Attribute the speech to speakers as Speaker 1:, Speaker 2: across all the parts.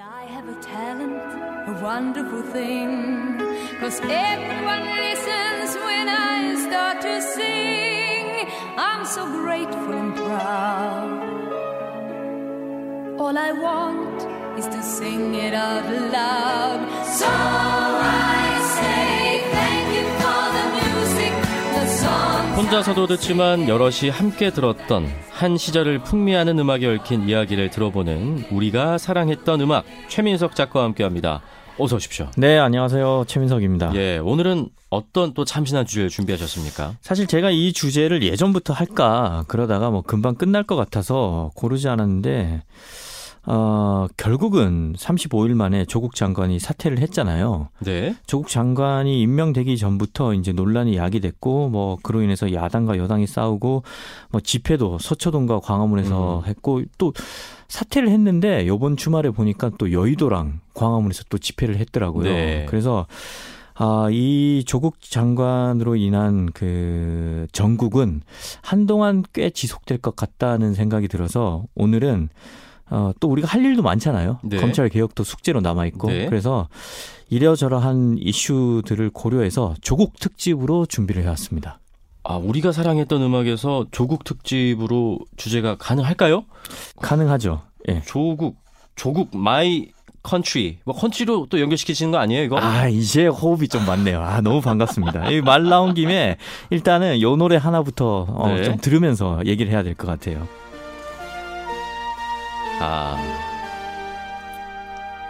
Speaker 1: I have a talent, a wonderful thing. Cause everyone listens when I start to sing. I'm so grateful and proud. All I want is to sing it out loud. So I say thank you for the music, the song.
Speaker 2: 혼자서도 듣지만 여럿이 함께 들었던 한 시절을 풍미하는 음악에 얽힌 이야기를 들어보는 우리가 사랑했던 음악 최민석 작가와 함께합니다. 어서 오십시오.
Speaker 3: 네, 안녕하세요. 최민석입니다.
Speaker 2: 예, 오늘은 어떤 또 참신한 주제를 준비하셨습니까?
Speaker 3: 사실 제가 이 주제를 예전부터 할까 그러다가 뭐 금방 끝날 것 같아서 고르지 않았는데 어, 결국은 35일 만에 조국 장관이 사퇴를 했잖아요.
Speaker 2: 네.
Speaker 3: 조국 장관이 임명되기 전부터 이제 논란이 야기됐고 뭐 그로 인해서 야당과 여당이 싸우고 뭐 집회도 서초동과 광화문에서
Speaker 2: 음.
Speaker 3: 했고 또 사퇴를 했는데 요번 주말에 보니까 또 여의도랑 광화문에서 또 집회를 했더라고요.
Speaker 2: 네.
Speaker 3: 그래서 아, 이 조국 장관으로 인한 그 전국은 한동안 꽤 지속될 것 같다는 생각이 들어서 오늘은 어, 또 우리가 할 일도 많잖아요.
Speaker 2: 네.
Speaker 3: 검찰 개혁도 숙제로 남아 있고
Speaker 2: 네.
Speaker 3: 그래서 이러저러한 이슈들을 고려해서 조국 특집으로 준비를 해왔습니다.
Speaker 2: 아, 우리가 사랑했던 음악에서 조국 특집으로 주제가 가능할까요?
Speaker 3: 가능하죠. 예.
Speaker 2: 조국, 조국 my country. 뭐 컨트리로 또 연결시키시는 거 아니에요, 이거?
Speaker 3: 아, 이제 호흡이 좀 맞네요. 아, 너무 반갑습니다. 이 말 나온 김에 일단은 요 노래 하나부터 어,
Speaker 2: 네.
Speaker 3: 좀 들으면서 얘기를 해야 될 것 같아요.
Speaker 2: 아.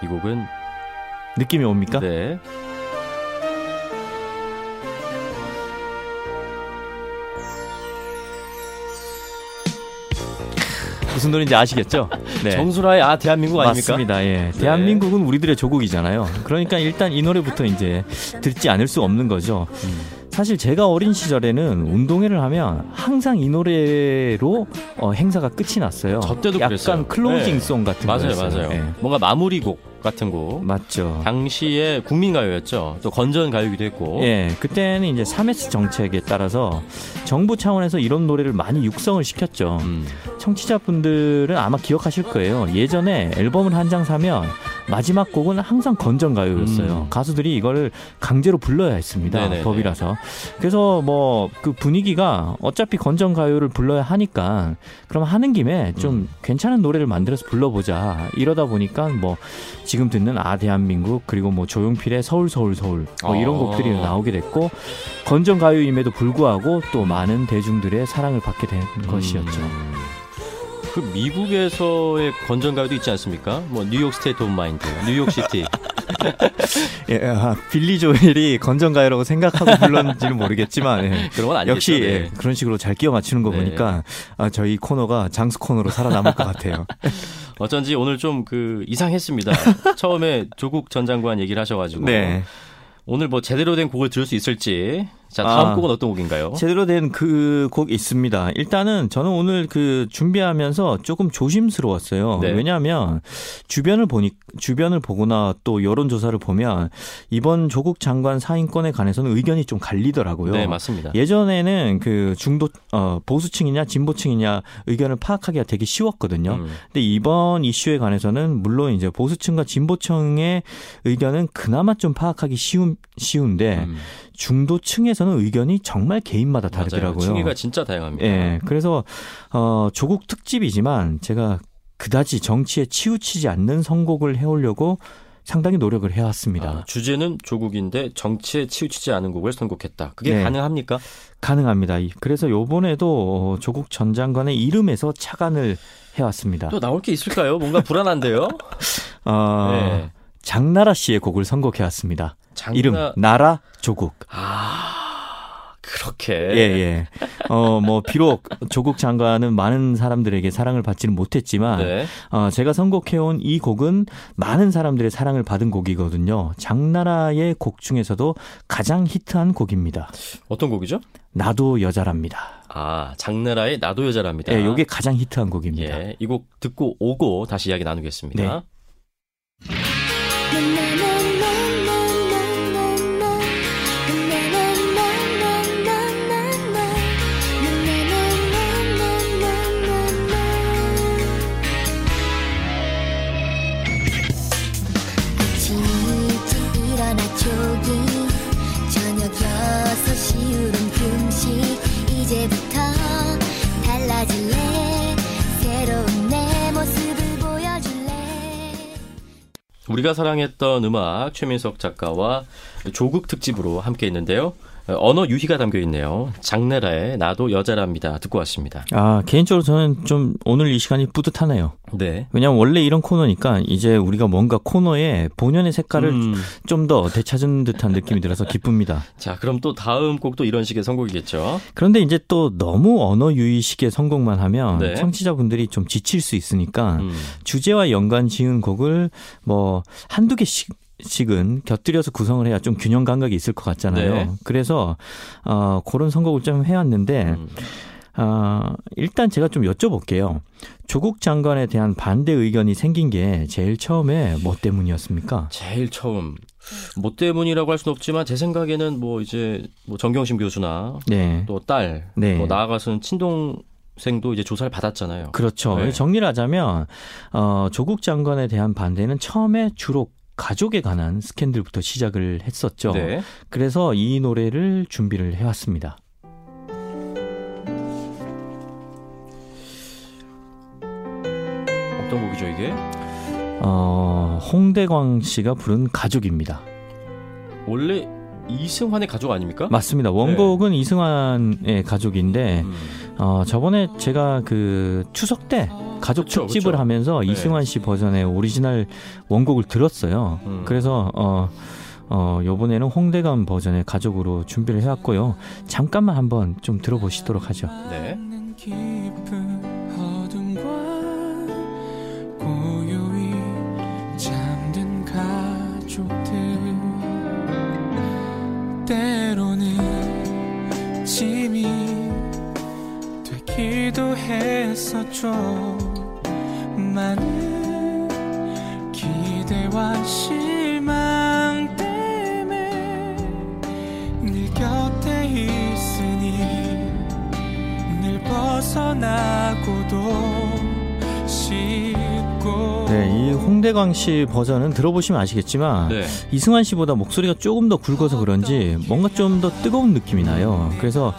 Speaker 2: 이 곡은
Speaker 3: 느낌이 옵니까?
Speaker 2: 네.
Speaker 3: 무슨 노래인지 아시겠죠? 네.
Speaker 2: 정수라의 아 대한민국 아닙니까?
Speaker 3: 맞습니다. 예.
Speaker 2: 네.
Speaker 3: 대한민국은 우리들의 조국이잖아요. 그러니까 일단 이 노래부터 이제 듣지 않을 수 없는 거죠.
Speaker 2: 음.
Speaker 3: 사실 제가 어린 시절에는 운동회를 하면 항상 이 노래로 어, 행사가 끝이 났어요.
Speaker 2: 저 때도
Speaker 3: 약간
Speaker 2: 그랬어요.
Speaker 3: 클로징
Speaker 2: 네.
Speaker 3: 송 같은
Speaker 2: 맞아요,
Speaker 3: 거였어요.
Speaker 2: 맞아요.
Speaker 3: 예.
Speaker 2: 뭔가 마무리곡 같은 곡.
Speaker 3: 맞죠.
Speaker 2: 당시에 국민가요였죠. 또 건전 가요기도 했고.
Speaker 3: 예, 그때는 이제 3S 정책에 따라서 정부 차원에서 이런 노래를 많이 육성을 시켰죠.
Speaker 2: 음.
Speaker 3: 청취자분들은 아마 기억하실 거예요. 예전에 앨범을 한 장 사면 마지막 곡은 항상 건전가요였어요.
Speaker 2: 음.
Speaker 3: 가수들이 이거를 강제로 불러야 했습니다.
Speaker 2: 네네네.
Speaker 3: 법이라서. 그래서 뭐 그 분위기가 어차피 건전가요를 불러야 하니까 그럼 하는 김에 좀
Speaker 2: 음.
Speaker 3: 괜찮은 노래를 만들어서 불러보자. 이러다 보니까 뭐 지금 듣는 아 대한민국 그리고 뭐 조용필의 서울 서울 서울 뭐 이런
Speaker 2: 어.
Speaker 3: 곡들이 나오게 됐고 건전가요임에도 불구하고 또 많은 대중들의 사랑을 받게 된 것이었죠.
Speaker 2: 음. 그 미국에서의 건전 가요도 있지 않습니까? 뭐 New York State of Mind, New York City.
Speaker 3: 예, 아, 빌리 조엘이 건전가요라고 생각하고 불렀는지는 모르겠지만 예.
Speaker 2: 그런 건 아니겠죠.
Speaker 3: 역시
Speaker 2: 네.
Speaker 3: 예, 그런 식으로 잘 끼워 맞추는 거
Speaker 2: 네.
Speaker 3: 보니까 아, 저희 코너가 장수 코너로 살아남을 것 같아요.
Speaker 2: 어쩐지 오늘 좀 그 이상했습니다. 처음에 조국 전 장관 얘기를 하셔가지고
Speaker 3: 네.
Speaker 2: 오늘 뭐 제대로 된 곡을 들을 수 있을지. 자 다음
Speaker 3: 아.
Speaker 2: 곡은 어떤 곡인가요?
Speaker 3: 제대로 된 그 곡 있습니다. 일단은 저는 오늘 그 준비하면서 조금 조심스러웠어요.
Speaker 2: 네.
Speaker 3: 왜냐하면 주변을 보니 주변을 보거나 또 여론 조사를 보면 이번 조국 장관 사인권에 관해서는 의견이 좀 갈리더라고요.
Speaker 2: 네 맞습니다.
Speaker 3: 예전에는 그 중도 어 보수층이냐 진보층이냐 의견을 파악하기가 되게 쉬웠거든요.
Speaker 2: 음.
Speaker 3: 근데 이번 이슈에 관해서는 물론 이제 보수층과 진보층의 의견은 그나마 좀 파악하기 쉬운 쉬운데
Speaker 2: 음.
Speaker 3: 중도층에서는 의견이 정말 개인마다. 다르더라고요.
Speaker 2: 층위가 진짜 다양합니다.
Speaker 3: 예. 그래서 어 조국 특집이지만 제가 그다지 정치에 치우치지 않는 선곡을 해오려고 상당히 노력을 해왔습니다.
Speaker 2: 아, 주제는 조국인데 정치에 치우치지 않은 곡을 선곡했다. 그게
Speaker 3: 네.
Speaker 2: 가능합니까?
Speaker 3: 가능합니다. 이- 그래서 요번에도 어, 조국 전 장관의 이름에서 착안을 해왔습니다.
Speaker 2: 또 나올 게 있을까요? 뭔가 불안한데요.
Speaker 3: 어,
Speaker 2: 네.
Speaker 3: 장나라 씨의 곡을 선곡해왔습니다.
Speaker 2: 장나...
Speaker 3: 이름 나라 조국.
Speaker 2: 아 그렇게.
Speaker 3: 예, 예. 어, 뭐, 비록 조국 장관은 많은 사람들에게 사랑을 받지는 못했지만,
Speaker 2: 네.
Speaker 3: 어, 제가 선곡해온 이 곡은 많은 사람들의 사랑을 받은 곡이거든요. 장나라의 곡 중에서도 가장 히트한 곡입니다.
Speaker 2: 어떤 곡이죠?
Speaker 3: 나도 여자랍니다.
Speaker 2: 아 장나라의 나도 여자랍니다.
Speaker 3: 예, 요게 가장 히트한 곡입니다.
Speaker 2: 예, 이 곡 듣고 오고 다시 이야기 나누겠습니다.
Speaker 3: 네.
Speaker 2: 우리가 사랑했던 음악 최민석 작가와 조국 특집으로 함께 있는데요. 언어 유희가 담겨 있네요. 장나라의 나도 여자랍니다. 듣고 왔습니다.
Speaker 3: 아, 개인적으로 저는 좀 오늘 이 시간이 뿌듯하네요.
Speaker 2: 네.
Speaker 3: 왜냐면 원래 이런 코너니까 이제 우리가 뭔가 코너에 본연의 색깔을
Speaker 2: 음,
Speaker 3: 좀더 되찾은 듯한 느낌이 들어서 기쁩니다.
Speaker 2: 자, 그럼 또 다음 곡도 이런 식의 선곡이겠죠.
Speaker 3: 그런데 이제 또 너무 언어 유희식의 선곡만 하면
Speaker 2: 네.
Speaker 3: 청취자분들이 좀 지칠 수 있으니까
Speaker 2: 음,
Speaker 3: 주제와 연관 지은 곡을 뭐 한두 개씩 씩은 곁들여서 구성을 해야 좀 균형 감각이 있을 것 같잖아요.
Speaker 2: 네.
Speaker 3: 그래서 어 그런 선곡을 좀 해왔는데
Speaker 2: 음.
Speaker 3: 아, 일단 제가 좀 여쭤볼게요. 조국 장관에 대한 반대 의견이 생긴 게 제일 처음에 뭐 때문이었습니까?
Speaker 2: 제일 처음 뭐 때문이라고 할 수는 없지만 제 생각에는 뭐 이제 뭐 정경심 교수나
Speaker 3: 네.
Speaker 2: 또 딸,
Speaker 3: 네.
Speaker 2: 뭐 나아가서는 친동 생도 이제 조사를 받았잖아요.
Speaker 3: 그렇죠.
Speaker 2: 네.
Speaker 3: 정리를 하자면 어, 조국 장관에 대한 반대는 처음에 주로 가족에 관한 스캔들부터 시작을 했었죠.
Speaker 2: 네.
Speaker 3: 그래서 이 노래를 준비를 해왔습니다.
Speaker 2: 어떤 곡이죠 이게?
Speaker 3: 어, 홍대광 씨가 부른 가족입니다.
Speaker 2: 원래 이승환의 가족 아닙니까?
Speaker 3: 맞습니다. 원곡은 이승환의 가족인데
Speaker 2: 음,
Speaker 3: 어, 저번에 제가 그 추석 때 가족
Speaker 2: 그쵸,
Speaker 3: 특집을
Speaker 2: 그쵸.
Speaker 3: 하면서
Speaker 2: 네.
Speaker 3: 이승환 씨 버전의 오리지널 원곡을 들었어요.
Speaker 2: 음.
Speaker 3: 그래서 어, 어, 요번에는 홍대감 버전의 가족으로 준비를 해왔고요. 잠깐만 한번 좀 들어보시도록 하죠.
Speaker 2: 네.
Speaker 4: 때로는 짐이 되 기도 했었죠 많은 기대와 실망 때문에 늘 곁에 있으니 늘 벗어나고도
Speaker 3: 네, 이 홍대광 씨 버전은 들어보시면 아시겠지만
Speaker 2: 네.
Speaker 3: 이승환 씨보다 목소리가 조금 더 굵어서 그런지 뭔가 좀 더 뜨거운 느낌이 나요. 그래서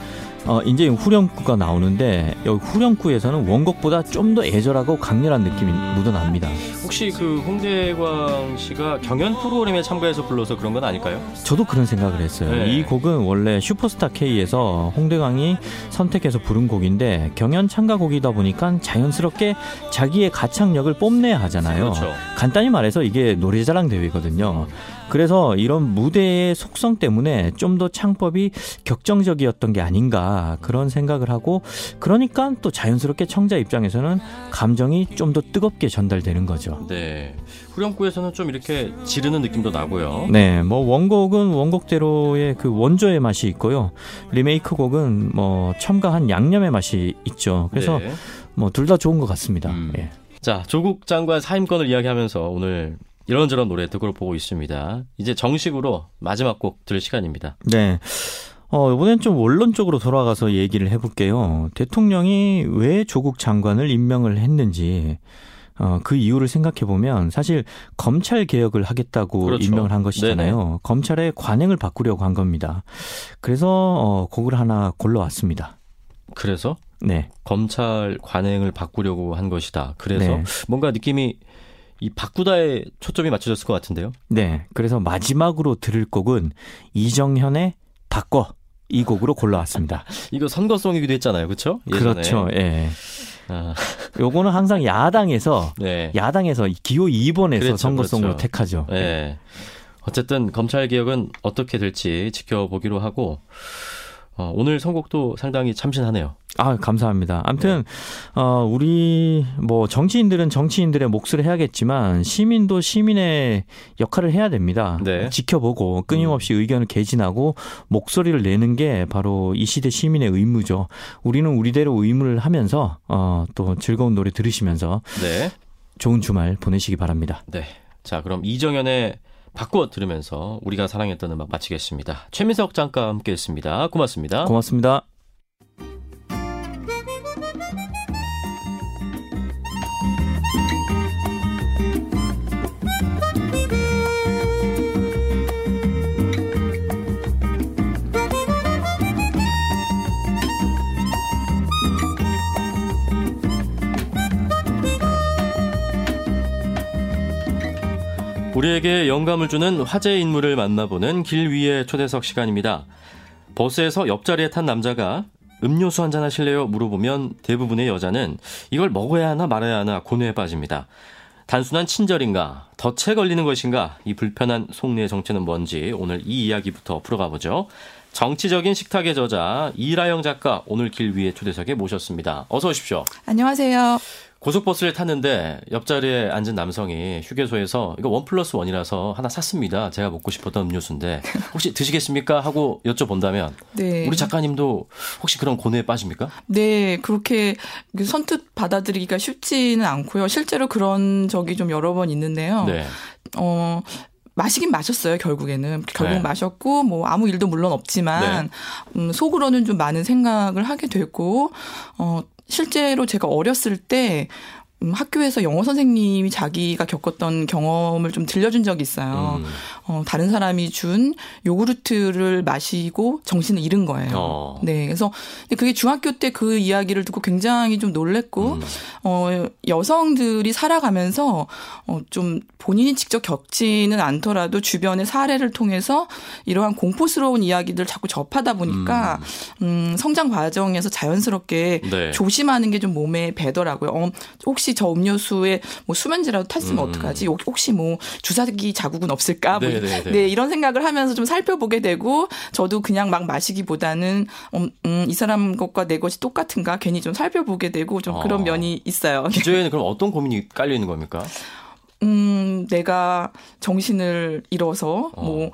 Speaker 3: 어, 이제 후렴구가 나오는데 여기 후렴구에서는 원곡보다 좀 더 애절하고 강렬한 느낌이 묻어납니다.
Speaker 2: 혹시 그 홍대광 씨가 경연 프로그램에 참가해서 불러서 그런 건 아닐까요?
Speaker 3: 저도 그런 생각을 했어요.
Speaker 2: 네.
Speaker 3: 이 곡은 원래 슈퍼스타 K에서 홍대광이 선택해서 부른 곡인데 경연 참가곡이다 보니까 자연스럽게 자기의 가창력을 뽐내야 하잖아요.
Speaker 2: 그렇죠.
Speaker 3: 간단히 말해서 이게 노래자랑 대회거든요. 그래서 이런 무대의 속성 때문에 좀 더 창법이 격정적이었던 게 아닌가 그런 생각을 하고 그러니까 또 자연스럽게 청자 입장에서는 감정이 좀 더 뜨겁게 전달되는 거죠.
Speaker 2: 네. 후렴구에서는 좀 이렇게 지르는 느낌도 나고요.
Speaker 3: 네, 뭐 원곡은 원곡대로의 그 원조의 맛이 있고요. 리메이크 곡은 뭐 첨가한 양념의 맛이 있죠. 그래서
Speaker 2: 네.
Speaker 3: 뭐둘 다 좋은 것 같습니다.
Speaker 2: 음.
Speaker 3: 예.
Speaker 2: 자, 조국 장관 사임권을 이야기하면서 오늘 이런저런 노래 듣고 보고 있습니다. 이제 정식으로 마지막 곡 들을 시간입니다.
Speaker 3: 네. 어, 이번엔 좀 원론적으로 돌아가서 얘기를 해볼게요. 대통령이 왜 조국 장관을 임명을 했는지, 어, 그 이유를 생각해 보면 사실 검찰 개혁을 하겠다고
Speaker 2: 그렇죠.
Speaker 3: 임명을 한 것이잖아요. 검찰의 관행을 바꾸려고 한 겁니다. 그래서, 어, 곡을 하나 골라왔습니다.
Speaker 2: 그래서
Speaker 3: 네.
Speaker 2: 검찰 관행을 바꾸려고 한 것이다. 그래서
Speaker 3: 네.
Speaker 2: 뭔가 느낌이 이 바꾸다에 초점이 맞춰졌을 것 같은데요.
Speaker 3: 네. 그래서 마지막으로 들을 곡은 이정현의 바꿔. 이 곡으로 골라왔습니다.
Speaker 2: 이거 선거송이기도 했잖아요. 그렇죠?
Speaker 3: 그렇죠. 예.
Speaker 2: 아,
Speaker 3: 요거는 항상 야당에서
Speaker 2: 네.
Speaker 3: 야당에서 기호 2번에서
Speaker 2: 그렇죠,
Speaker 3: 선거송으로
Speaker 2: 그렇죠.
Speaker 3: 택하죠.
Speaker 2: 네. 어쨌든 검찰 개혁은 어떻게 될지 지켜보기로 하고 어, 오늘 선곡도 상당히 참신하네요.
Speaker 3: 아, 감사합니다. 아무튼 어 우리 뭐 정치인들은 정치인들의 몫을 해야겠지만 시민도 시민의 역할을 해야 됩니다.
Speaker 2: 네.
Speaker 3: 지켜보고 끊임없이 의견을 개진하고 목소리를 내는 게 바로 이 시대 시민의 의무죠. 우리는 우리대로 의무를 하면서 어 또 즐거운 노래 들으시면서
Speaker 2: 네.
Speaker 3: 좋은 주말 보내시기 바랍니다.
Speaker 2: 네. 자, 그럼 이정현의 바꿔 들으면서 우리가 사랑했던 음악 마치겠습니다. 최민석 장과 함께 했습니다. 고맙습니다.
Speaker 3: 고맙습니다.
Speaker 2: 우리에게 영감을 주는 화제 인물을 만나보는 길 위의 초대석 시간입니다. 버스에서 옆자리에 탄 남자가 음료수 한잔 하실래요? 물어보면 대부분의 여자는 이걸 먹어야 하나 말아야 하나 고뇌에 빠집니다. 단순한 친절인가? 덫에 걸리는 것인가? 이 불편한 속내의 정체는 뭔지 오늘 이 이야기부터 풀어가 보죠. 정치적인 식탁의 저자 이라영 작가 오늘 길 위의 초대석에 모셨습니다. 어서 오십시오.
Speaker 5: 안녕하세요.
Speaker 2: 고속버스를 탔는데 옆자리에 앉은 남성이 휴게소에서 이거 원 플러스 원이라서 하나 샀습니다. 제가 먹고 싶었던 음료수인데 혹시 드시겠습니까? 하고 여쭤본다면
Speaker 5: 네.
Speaker 2: 우리 작가님도 혹시 그런 고뇌에 빠집니까?
Speaker 5: 네, 그렇게 선뜻 받아들이기가 쉽지는 않고요. 실제로 그런 적이 좀 여러 번 있는데요.
Speaker 2: 네.
Speaker 5: 어, 마시긴 마셨어요, 결국에는. 결국
Speaker 2: 네.
Speaker 5: 마셨고, 뭐, 아무 일도 물론 없지만, 음, 속으로는 좀 많은 생각을 하게 되고, 어, 실제로 제가 어렸을 때, 음, 학교에서 영어 선생님이 자기가 겪었던 경험을 좀 들려준 적이 있어요.
Speaker 2: 음.
Speaker 5: 어, 다른 사람이 준 요구르트를 마시고 정신을 잃은 거예요.
Speaker 2: 어.
Speaker 5: 네. 그래서 그게 중학교 때 그 이야기를 듣고 굉장히 좀 놀랬고,
Speaker 2: 음.
Speaker 5: 어, 여성들이 살아가면서 어, 좀 본인이 직접 겪지는 않더라도 주변의 사례를 통해서 이러한 공포스러운 이야기들 자꾸 접하다 보니까 음, 성장 과정에서 자연스럽게
Speaker 2: 네.
Speaker 5: 조심하는 게 좀 몸에 배더라고요. 어, 혹시 저 음료수에 뭐 수면제라도 탔으면
Speaker 2: 음.
Speaker 5: 어떡하지? 혹- 혹시 뭐 주사기 자국은 없을까? 뭐
Speaker 2: 네, 네, 네.
Speaker 5: 네, 이런 생각을 하면서 좀 살펴보게 되고 저도 그냥 막 마시기보다는 음, 음, 이 사람 것과 내 것이 똑같은가 괜히 좀 살펴보게 되고 좀
Speaker 2: 어.
Speaker 5: 그런 면이 있어요.
Speaker 2: 기저에는 그럼 어떤 고민이 깔려 있는 겁니까?
Speaker 5: 음, 내가 정신을 잃어서
Speaker 2: 어.
Speaker 5: 뭐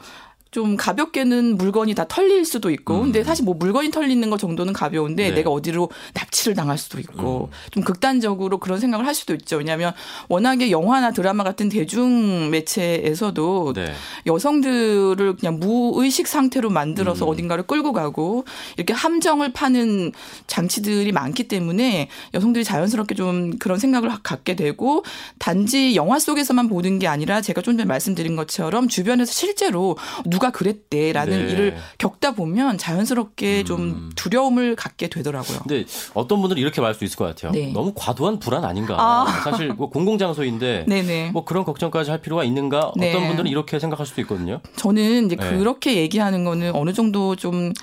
Speaker 5: 좀 가볍게는 물건이 다 털릴 수도 있고, 근데 사실 뭐 물건이 털리는 거 정도는 가벼운데
Speaker 2: 음. 네.
Speaker 5: 내가 어디로 납치를 당할 수도 있고,
Speaker 2: 음.
Speaker 5: 좀 극단적으로 그런 생각을 할 수도 있죠. 왜냐하면 워낙에 영화나 드라마 같은 대중 매체에서도
Speaker 2: 네.
Speaker 5: 여성들을 그냥 무의식 상태로 만들어서
Speaker 2: 음.
Speaker 5: 어딘가를 끌고 가고 이렇게 함정을 파는 장치들이 많기 때문에 여성들이 자연스럽게 좀 그런 생각을 갖게 되고 단지 영화 속에서만 보는 게 아니라 제가 좀 전에 말씀드린 것처럼 주변에서 실제로 누가 그랬대라는
Speaker 2: 네.
Speaker 5: 일을 겪다 보면 자연스럽게
Speaker 2: 음.
Speaker 5: 좀 두려움을 갖게 되더라고요.
Speaker 2: 근데 어떤 분들은 이렇게 말할 수 있을 것 같아요.
Speaker 5: 네.
Speaker 2: 너무 과도한 불안 아닌가.
Speaker 5: 아.
Speaker 2: 사실 뭐 공공장소인데
Speaker 5: 네네.
Speaker 2: 뭐 그런 걱정까지 할 필요가 있는가?
Speaker 5: 네.
Speaker 2: 어떤 분들은 이렇게 생각할 수도 있거든요.
Speaker 5: 저는 이제
Speaker 2: 네.
Speaker 5: 그렇게 얘기하는 거는 어느 정도 좀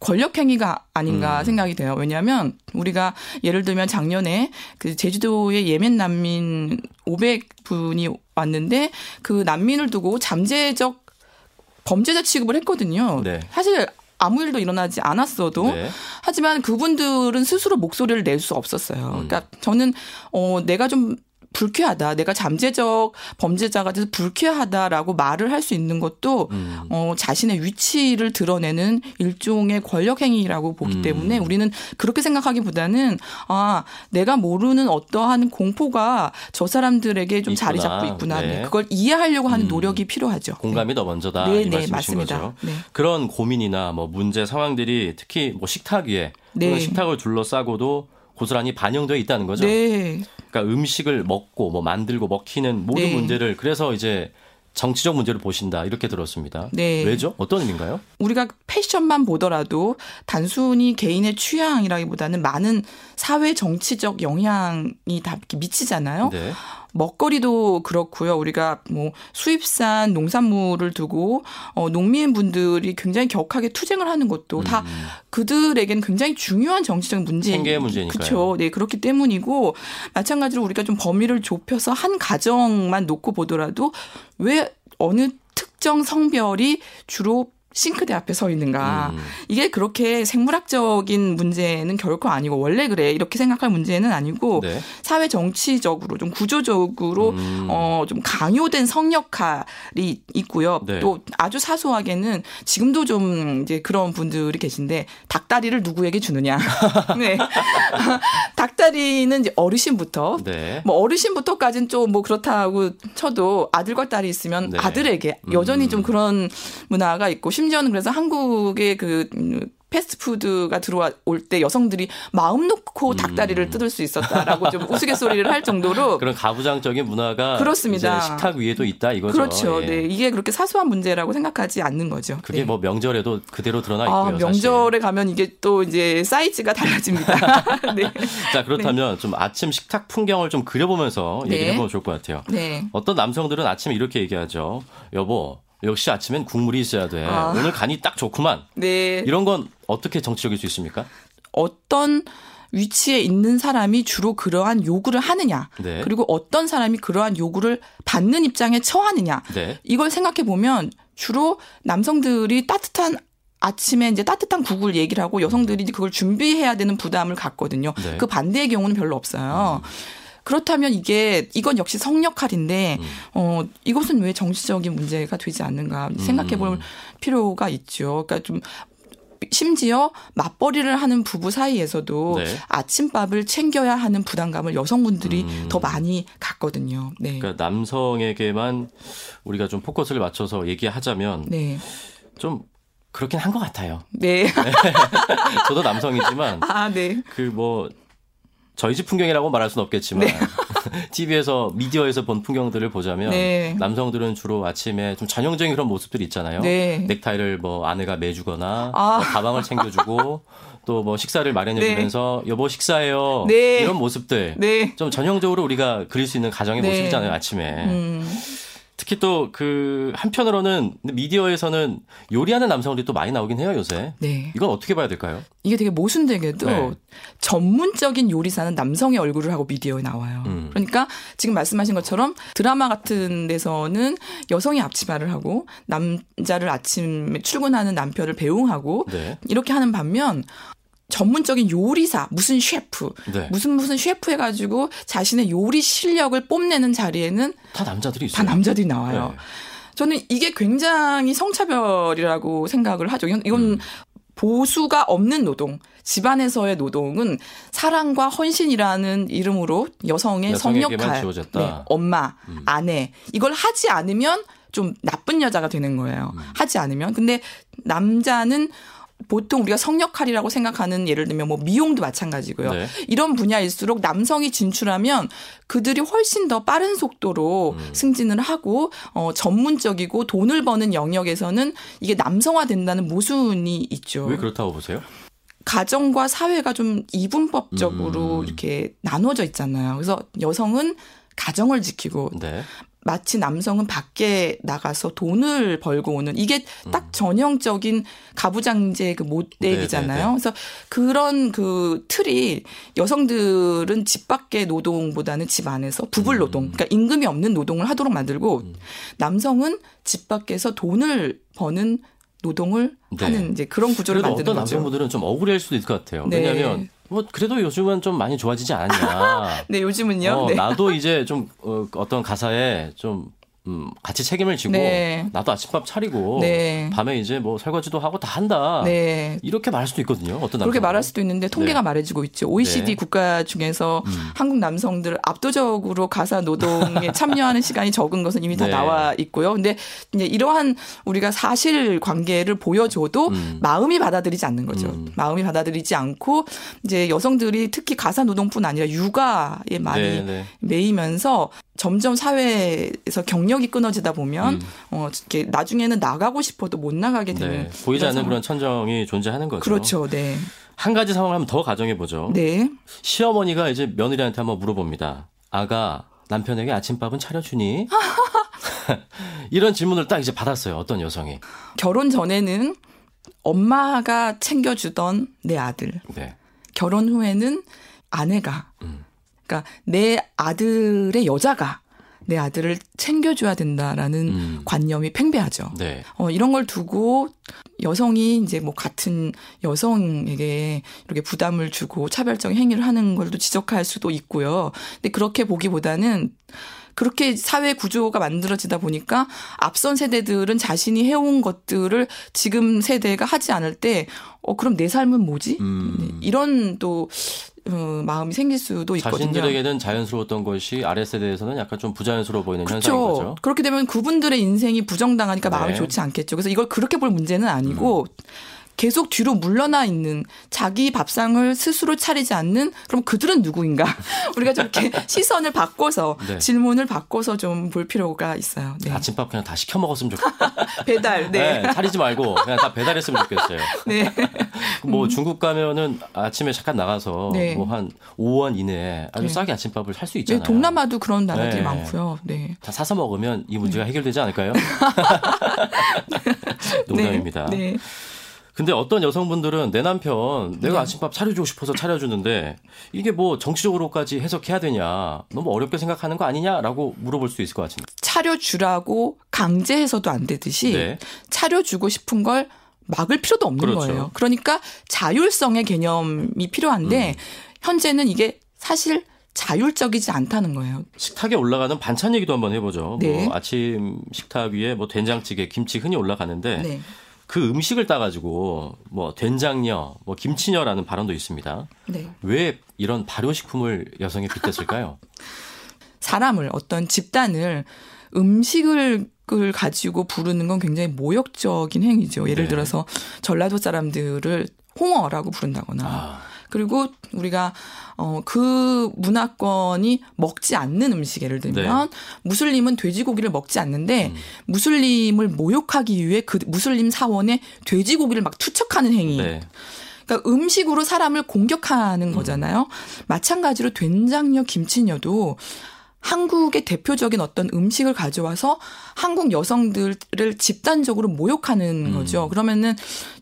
Speaker 5: 권력 행위가 아닌가
Speaker 2: 음.
Speaker 5: 생각이 돼요. 왜냐하면 우리가 예를 들면 작년에 그 제주도의 예멘 난민 500분이 왔는데 그 난민을 두고 잠재적 범죄자 취급을 했거든요.
Speaker 2: 네.
Speaker 5: 사실 아무 일도 일어나지 않았어도
Speaker 2: 네.
Speaker 5: 하지만 그분들은 스스로 목소리를 낼 수 없었어요.
Speaker 2: 음.
Speaker 5: 그러니까 저는 어 내가 좀 불쾌하다. 내가 잠재적 범죄자가 돼서 불쾌하다라고 말을 할 수 있는 것도
Speaker 2: 음.
Speaker 5: 어 자신의 위치를 드러내는 일종의 권력 행위라고 보기
Speaker 2: 음.
Speaker 5: 때문에 우리는 그렇게 생각하기보다는 아, 내가 모르는 어떠한 공포가 저 사람들에게 좀 자리
Speaker 2: 있구나.
Speaker 5: 잡고 있구나.
Speaker 2: 네.
Speaker 5: 네. 그걸 이해하려고 하는
Speaker 2: 음.
Speaker 5: 노력이 필요하죠.
Speaker 2: 공감이 더 먼저다
Speaker 5: 네,
Speaker 2: 이
Speaker 5: 네, 맞습니다.
Speaker 2: 거죠.
Speaker 5: 네.
Speaker 2: 그런 고민이나 뭐 문제 상황들이 특히 뭐 식탁 위에
Speaker 5: 네.
Speaker 2: 식탁을 둘러싸고도 고스란히 반영되어 있다는 거죠.
Speaker 5: 네.
Speaker 2: 그러니까 음식을 먹고 뭐 만들고 먹히는 모든
Speaker 5: 네.
Speaker 2: 문제를 그래서 이제 정치적 문제를 보신다 이렇게 들었습니다.
Speaker 5: 네.
Speaker 2: 왜죠? 어떤 의미인가요?
Speaker 5: 우리가 패션만 보더라도 단순히 개인의 취향이라기보다는 많은 사회 정치적 영향이 다 미치잖아요.
Speaker 2: 네.
Speaker 5: 먹거리도 그렇고요. 우리가 뭐 수입산 농산물을 두고 어 농민분들이 굉장히 격하게 투쟁을 하는 것도 다 그들에겐 굉장히 중요한 정치적 문제
Speaker 2: 생계의 문제니까요.
Speaker 5: 그렇죠. 네, 그렇기 때문이고 마찬가지로 우리가 좀 범위를 좁혀서 한 가정만 놓고 보더라도 왜 어느 특정 성별이 주로 싱크대 앞에 서 있는가.
Speaker 2: 음.
Speaker 5: 이게 그렇게 생물학적인 문제는 결코 아니고 원래 그래 이렇게 생각할 문제는 아니고
Speaker 2: 네.
Speaker 5: 사회 정치적으로 좀 구조적으로
Speaker 2: 음.
Speaker 5: 어 좀 강요된 성역할이 있고요.
Speaker 2: 네.
Speaker 5: 또 아주 사소하게는 지금도 좀 이제 그런 분들이 계신데 닭다리를 누구에게 주느냐. 네. 닭다리는 이제 어르신부터
Speaker 2: 네.
Speaker 5: 뭐 어르신부터까지는 좀 뭐 그렇다고 쳐도 아들과 딸이 있으면
Speaker 2: 네.
Speaker 5: 아들에게 여전히
Speaker 2: 음.
Speaker 5: 좀 그런 문화가 있고 심지어는 그래서 한국의 그 음, 패스트푸드가 들어올 때 여성들이 마음 놓고 닭다리를 뜯을 수 있었다라고 좀 우스갯소리를 할 정도로
Speaker 2: 그런 가부장적인 문화가
Speaker 5: 그렇습니다.
Speaker 2: 식탁 위에도 있다 이거죠.
Speaker 5: 그렇죠.
Speaker 2: 예.
Speaker 5: 네. 이게 그렇게 사소한 문제라고 생각하지 않는 거죠.
Speaker 2: 그게
Speaker 5: 네.
Speaker 2: 뭐 명절에도 그대로 드러나 있고요.
Speaker 5: 아, 명절에 가면 이게 또 이제 사이즈가 달라집니다. 네.
Speaker 2: 사실. 자 그렇다면 좀 아침 식탁 풍경을 좀 그려보면서
Speaker 5: 네.
Speaker 2: 얘기해 보면 좋을 것 같아요.
Speaker 5: 네.
Speaker 2: 어떤 남성들은 아침에 이렇게 얘기하죠. 여보, 역시 아침엔 국물이 있어야 돼.
Speaker 5: 아.
Speaker 2: 오늘 간이 딱 좋구만.
Speaker 5: 네.
Speaker 2: 이런 건 어떻게 정치적일 수 있습니까?
Speaker 5: 어떤 위치에 있는 사람이 주로 그러한 요구를 하느냐.
Speaker 2: 네.
Speaker 5: 그리고 어떤 사람이 그러한 요구를 받는 입장에 처하느냐.
Speaker 2: 네.
Speaker 5: 이걸 생각해 보면 주로 남성들이 따뜻한 아침에 이제 따뜻한 국을 얘기를 하고 여성들이 그걸 준비해야 되는 부담을 갖거든요.
Speaker 2: 네.
Speaker 5: 그 반대의 경우는 별로 없어요. 그렇다면 이게 이건 역시 성역할인데
Speaker 2: 음.
Speaker 5: 어 이것은 왜 정치적인 문제가 되지 않는가 생각해 볼
Speaker 2: 음.
Speaker 5: 필요가 있죠. 그러니까 좀 심지어 맞벌이를 하는 부부 사이에서도
Speaker 2: 네.
Speaker 5: 아침밥을 챙겨야 하는 부담감을 여성분들이
Speaker 2: 음.
Speaker 5: 더 많이 갖거든요. 네.
Speaker 2: 그러니까 남성에게만 우리가 좀 포커스를 맞춰서 얘기하자면
Speaker 5: 네.
Speaker 2: 좀 그렇긴 한 것 같아요.
Speaker 5: 네.
Speaker 2: 저도 남성이지만
Speaker 5: 아, 네.
Speaker 2: 그뭐 저희 집 풍경이라고 말할 수는 없겠지만 TV에서 미디어에서 본 풍경들을 보자면
Speaker 5: 네.
Speaker 2: 남성들은 주로 아침에 좀 전형적인 그런 모습들이 있잖아요.
Speaker 5: 네.
Speaker 2: 넥타이를 뭐 아내가 매주거나
Speaker 5: 아.
Speaker 2: 뭐 가방을 챙겨주고 또 뭐 식사를 마련해주면서 여보 식사해요
Speaker 5: 네.
Speaker 2: 이런 모습들
Speaker 5: 네.
Speaker 2: 좀 전형적으로 우리가 그릴 수 있는 가정의
Speaker 5: 네.
Speaker 2: 모습이잖아요 아침에.
Speaker 5: 음.
Speaker 2: 특히 또 그 한편으로는 미디어에서는 요리하는 남성들이 또 많이 나오긴 해요 요새.
Speaker 5: 네.
Speaker 2: 이건 어떻게 봐야 될까요?
Speaker 5: 이게 되게 모순되게도
Speaker 2: 네.
Speaker 5: 전문적인 요리사는 남성의 얼굴을 하고 미디어에 나와요.
Speaker 2: 음.
Speaker 5: 그러니까 지금 말씀하신 것처럼 드라마 같은 데서는 여성이 앞치마를 하고 남자를 아침에 출근하는 남편을 배웅하고
Speaker 2: 네.
Speaker 5: 이렇게 하는 반면 전문적인 요리사, 무슨 셰프,
Speaker 2: 네.
Speaker 5: 무슨 무슨 셰프 해가지고 자신의 요리 실력을 뽐내는 자리에는
Speaker 2: 다 남자들이 있어요.
Speaker 5: 다 남자들이 나와요.
Speaker 2: 네.
Speaker 5: 저는 이게 굉장히 성차별이라고 생각을 하죠. 이건, 이건
Speaker 2: 음.
Speaker 5: 보수가 없는 노동, 집안에서의 노동은 사랑과 헌신이라는 이름으로 여성의 성역할. 네, 엄마,
Speaker 2: 음.
Speaker 5: 아내 이걸 하지 않으면 좀 나쁜 여자가 되는 거예요.
Speaker 2: 음.
Speaker 5: 하지 않으면 근데 남자는 보통 우리가 성역할이라고 생각하는 예를 들면 뭐 미용도 마찬가지고요.
Speaker 2: 네.
Speaker 5: 이런 분야일수록 남성이 진출하면 그들이 훨씬 더 빠른 속도로
Speaker 2: 음.
Speaker 5: 승진을 하고 어 전문적이고 돈을 버는 영역에서는 이게 남성화된다는 모순이 있죠.
Speaker 2: 왜 그렇다고 보세요?
Speaker 5: 가정과 사회가 좀 이분법적으로
Speaker 2: 음.
Speaker 5: 이렇게 나눠져 있잖아요. 그래서 여성은 가정을 지키고
Speaker 2: 네.
Speaker 5: 마치 남성은 밖에 나가서 돈을 벌고 오는 이게 딱 전형적인 가부장제 그 모델이잖아요.
Speaker 2: 음. 네네네.
Speaker 5: 그래서 그런 그 틀이 여성들은 집 밖의 노동보다는 집 안에서 부불
Speaker 2: 음.
Speaker 5: 노동, 그러니까 임금이 없는 노동을 하도록 만들고 남성은 집 밖에서 돈을 버는 노동을
Speaker 2: 네.
Speaker 5: 하는 이제 그런 구조를 만드는
Speaker 2: 어떤
Speaker 5: 거죠.
Speaker 2: 남성분들은 좀 억울할 수도 있을 것 같아요.
Speaker 5: 네.
Speaker 2: 왜냐하면 뭐 그래도 요즘은 좀 많이 좋아지지 않았냐.
Speaker 5: 네, 요즘은요.
Speaker 2: 어,
Speaker 5: 네.
Speaker 2: 나도 이제 좀 어, 어떤 가사에 좀 음, 같이 책임을 지고
Speaker 5: 네.
Speaker 2: 나도 아침밥 차리고
Speaker 5: 네.
Speaker 2: 밤에 이제 뭐 설거지도 하고 다 한다.
Speaker 5: 네.
Speaker 2: 이렇게 말할 수도 있거든요. 어떤
Speaker 5: 그렇게 말할 수도 있는데 통계가
Speaker 2: 네.
Speaker 5: 말해주고 있죠. OECD
Speaker 2: 네.
Speaker 5: 국가 중에서
Speaker 2: 음.
Speaker 5: 한국 남성들 압도적으로 가사 노동에 참여하는 시간이 적은 것은 이미 다
Speaker 2: 네.
Speaker 5: 나와 있고요. 근데 이제 이러한 우리가 사실 관계를 보여줘도
Speaker 2: 음.
Speaker 5: 마음이 받아들이지 않는 거죠.
Speaker 2: 음.
Speaker 5: 마음이 받아들이지 않고 이제 여성들이 특히 가사 노동뿐 아니라 육아에 많이. 매이면서 점점 사회에서 경력이 끊어지다 보면
Speaker 2: 음.
Speaker 5: 어 이렇게 나중에는 나가고 싶어도 못 나가게 되는
Speaker 2: 네. 보이지 않는. 그런 천정이 존재하는 거죠.
Speaker 5: 그렇죠. 네.
Speaker 2: 한 가지 상황을 한번 더 가정해 보죠.
Speaker 5: 네.
Speaker 2: 시어머니가 이제 며느리한테 한번 물어봅니다. 아가 남편에게 아침밥은 차려주니? 이런 질문을 딱 이제 받았어요. 어떤 여성이.
Speaker 5: 결혼 전에는 엄마가 챙겨주던 내 아들.
Speaker 2: 네.
Speaker 5: 결혼 후에는 아내가.
Speaker 2: 음.
Speaker 5: 그러니까 내 아들의 여자가 내 아들을 챙겨줘야 된다라는
Speaker 2: 음.
Speaker 5: 관념이 팽배하죠.
Speaker 2: 네.
Speaker 5: 어, 이런 걸 두고 여성이 이제 뭐 같은 여성에게 이렇게 부담을 주고 차별적 행위를 하는 걸도 지적할 수도 있고요. 근데 그렇게 보기보다는 그렇게 사회 구조가 만들어지다 보니까 앞선 세대들은 자신이 해온 것들을 지금 세대가 하지 않을 때, 어, 그럼 내 삶은 뭐지?
Speaker 2: 음.
Speaker 5: 네, 이런 또, 어, 마음이 생길 수도 있거든요.
Speaker 2: 자신들에게는 자연스러웠던 것이 아래 세대에서는 약간 좀 부자연스러워 보이는 현상인
Speaker 5: 그렇죠.
Speaker 2: 거죠.
Speaker 5: 그렇게 되면 그분들의 인생이 부정당하니까 마음이
Speaker 2: 네.
Speaker 5: 좋지 않겠죠. 그래서 이걸 그렇게 볼 문제는 아니고
Speaker 2: 음.
Speaker 5: 계속 뒤로 물러나 있는 자기 밥상을 스스로 차리지 않는 그럼 그들은 누구인가? 우리가 좀 이렇게 시선을 바꿔서
Speaker 2: 네.
Speaker 5: 질문을 바꿔서 좀 볼 필요가 있어요. 네.
Speaker 2: 아침밥 그냥 다 시켜 먹었으면 좋겠어요.
Speaker 5: 배달. 네.
Speaker 2: 네, 차리지 말고 그냥 다 배달했으면 좋겠어요.
Speaker 5: 네.
Speaker 2: 뭐 중국 가면은 아침에 잠깐 나가서
Speaker 5: 네.
Speaker 2: 뭐한 5원 이내에 아주
Speaker 5: 네.
Speaker 2: 싸게 아침밥을 살수
Speaker 5: 네,
Speaker 2: 있잖아요.
Speaker 5: 동남아도 그런 나라들이
Speaker 2: 네.
Speaker 5: 많고요. 네.
Speaker 2: 다 사서 먹으면 이 문제가 해결되지 않을까요? 농담입니다.
Speaker 5: 네. 네.
Speaker 2: 근데 어떤 여성분들은 내 남편 내가
Speaker 5: 네.
Speaker 2: 아침밥 차려주고 싶어서 차려주는데 이게 뭐 정치적으로까지 해석해야 되냐 너무 어렵게 생각하는 거 아니냐라고 물어볼 수 있을 것 같은데.
Speaker 5: 차려주라고 강제해서도 안 되듯이
Speaker 2: 네.
Speaker 5: 차려주고 싶은 걸 막을 필요도 없는
Speaker 2: 그렇죠.
Speaker 5: 거예요. 그러니까 자율성의 개념이 필요한데
Speaker 2: 음.
Speaker 5: 현재는 이게 사실 자율적이지 않다는 거예요.
Speaker 2: 식탁에 올라가는 반찬 얘기도 한번 해보죠.
Speaker 5: 네.
Speaker 2: 뭐 아침 식탁 위에 뭐 된장찌개, 김치 흔히 올라가는데
Speaker 5: 네.
Speaker 2: 그 음식을 따가지고 뭐 된장녀, 뭐 김치녀라는 발언도 있습니다.
Speaker 5: 네.
Speaker 2: 왜 이런 발효식품을 여성에 빗댔을까요?
Speaker 5: 사람을 어떤 집단을 음식을 을 가지고 부르는 건 굉장히 모욕적인 행위죠. 예를
Speaker 2: 네.
Speaker 5: 들어서 전라도 사람들을 홍어라고 부른다거나
Speaker 2: 아,
Speaker 5: 그리고 우리가 어 그 문화권이 먹지 않는 음식 예를 들면 무슬림은 돼지고기를 먹지 않는데
Speaker 2: 음.
Speaker 5: 무슬림을 모욕하기 위해 그 무슬림 사원에 돼지고기를 막 투척하는 행위.
Speaker 2: 네.
Speaker 5: 그러니까 음식으로 사람을 공격하는 거잖아요. 마찬가지로 된장녀, 김치녀도 한국의 대표적인 어떤 음식을 가져와서 한국 여성들을 집단적으로 모욕하는
Speaker 2: 음.
Speaker 5: 거죠. 그러면은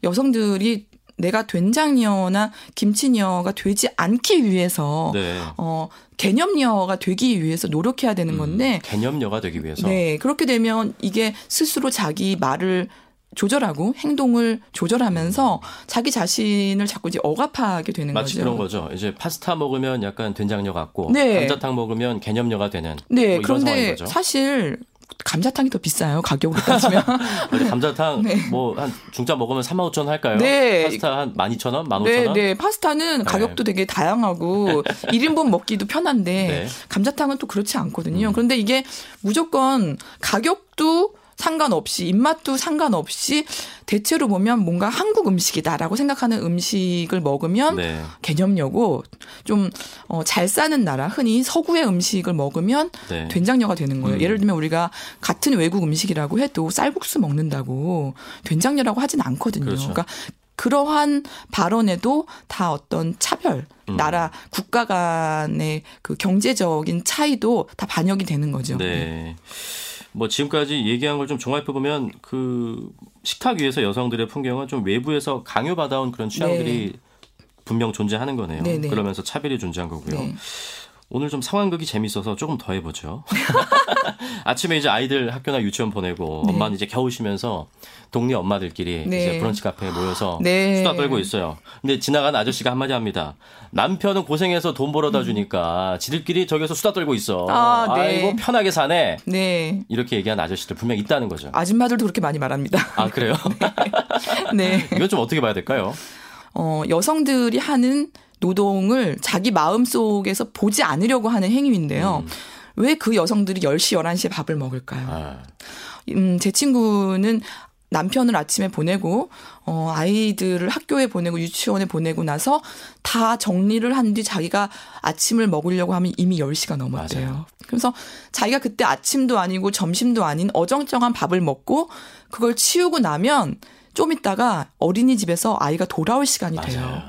Speaker 5: 여성들이 내가 된장녀나 김치녀가 되지 않기 위해서
Speaker 2: 네.
Speaker 5: 어 개념녀가 되기 위해서 노력해야 되는
Speaker 2: 음,
Speaker 5: 건데
Speaker 2: 개념녀가 되기 위해서.
Speaker 5: 네 그렇게 되면 이게 스스로 자기 말을 조절하고 행동을 조절하면서 자기 자신을 자꾸 이제 억압하게 되는
Speaker 2: 마치
Speaker 5: 거죠.
Speaker 2: 그런 거죠. 이제 파스타 먹으면 약간 된장녀 같고
Speaker 5: 네.
Speaker 2: 감자탕 먹으면 개념녀가 되는
Speaker 5: 네,
Speaker 2: 뭐
Speaker 5: 그런데
Speaker 2: 거죠.
Speaker 5: 사실 감자탕이 더 비싸요. 가격으로 따지면.
Speaker 2: 감자탕
Speaker 5: 네.
Speaker 2: 뭐한 중짜 먹으면 3만 5천 원 할까요?
Speaker 5: 네.
Speaker 2: 파스타 한 12,000원, 15,000원?
Speaker 5: 네, 네. 파스타는 가격도 되게 다양하고 1인분 먹기도 편한데
Speaker 2: 네. 음.
Speaker 5: 감자탕은 또 그렇지 않거든요. 그런데 이게 무조건 가격도 상관없이 입맛도 상관없이 대체로 보면 뭔가 한국 음식이다라고 생각하는 음식을 먹으면
Speaker 2: 네.
Speaker 5: 개념려고 좀 어, 잘 사는 나라 흔히 서구의 음식을 먹으면
Speaker 2: 네.
Speaker 5: 된장녀가 되는 거예요.
Speaker 2: 음.
Speaker 5: 예를 들면 우리가 같은 외국 음식이라고 해도 쌀국수 먹는다고 된장녀라고 하진 않거든요.
Speaker 2: 그렇죠.
Speaker 5: 그러니까 그러한 발언에도 다 어떤 차별,
Speaker 2: 음.
Speaker 5: 나라, 국가 간의 그 경제적인 차이도 다 반영이 되는 거죠.
Speaker 2: 네. 뭐 지금까지 얘기한 걸 좀 종합해 보면 그 식탁 위에서 여성들의 풍경은 좀 외부에서 강요받아온 그런 취향들이 분명 존재하는 거네요.
Speaker 5: 네, 네.
Speaker 2: 그러면서 차별이 존재한 거고요.
Speaker 5: 네.
Speaker 2: 오늘 좀 상황극이 재밌어서 조금 더 해보죠. 아침에 이제 아이들 학교나 유치원 보내고
Speaker 5: 네.
Speaker 2: 엄마는 이제 겨우 쉬면서 동네 엄마들끼리
Speaker 5: 네.
Speaker 2: 이제 브런치 카페에 모여서
Speaker 5: 네.
Speaker 2: 수다 떨고 있어요. 근데 지나간 아저씨가 한마디 합니다. 남편은 고생해서 돈 벌어다 주니까 지들끼리 저기서 수다 떨고 있어.
Speaker 5: 음. 아, 네.
Speaker 2: 아이고 편하게 사네.
Speaker 5: 네.
Speaker 2: 이렇게 얘기한 아저씨들 분명 있다는 거죠.
Speaker 5: 아줌마들도 그렇게 많이 말합니다.
Speaker 2: 아 그래요?
Speaker 5: 네.
Speaker 2: 이건 좀 어떻게 봐야 될까요?
Speaker 5: 어, 여성들이 하는 노동을 자기 마음 속에서 보지 않으려고 하는 행위인데요. 왜그 여성들이 10시, 11시에 밥을 먹을까요?
Speaker 2: 아,
Speaker 5: 음, 제 친구는 남편을 아침에 보내고 어 아이들을 학교에 보내고 유치원에 보내고 나서 다 정리를 한 뒤 자기가 아침을 먹으려고 하면 이미 10시가 넘었대요.
Speaker 2: 맞아요.
Speaker 5: 그래서 자기가 그때 아침도 아니고 점심도 아닌 어정쩡한 밥을 먹고 그걸 치우고 나면 좀 있다가 어린이집에서 아이가 돌아올 시간이 돼요.
Speaker 2: 맞아요.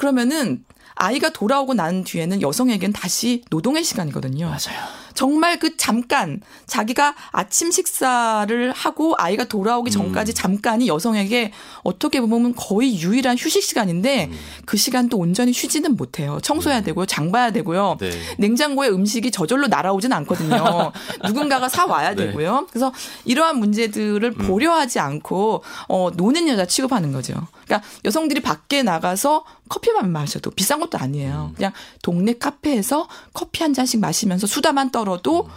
Speaker 5: 그러면은 아이가 돌아오고 난 뒤에는 여성에겐 다시 노동의 시간이거든요.
Speaker 2: 맞아요.
Speaker 5: 정말 그 잠깐 자기가 아침 식사를 하고 아이가 돌아오기 전까지 잠깐이 여성에게 어떻게 보면 거의 유일한 휴식 시간인데 그 시간도 온전히 쉬지는 못해요. 청소해야 되고요, 장 봐야 되고요.
Speaker 2: 네.
Speaker 5: 냉장고에 음식이 저절로 날아오진 않거든요. 누군가가 사 와야
Speaker 2: 네.
Speaker 5: 되고요. 그래서 이러한 문제들을 고려하지 않고 어 노는 여자 취급하는 거죠. 그러니까 여성들이 밖에 나가서 커피만 마셔도 비싼 것도 아니에요. 그냥 동네 카페에서 커피 한 잔씩 마시면서 수다만 떨어도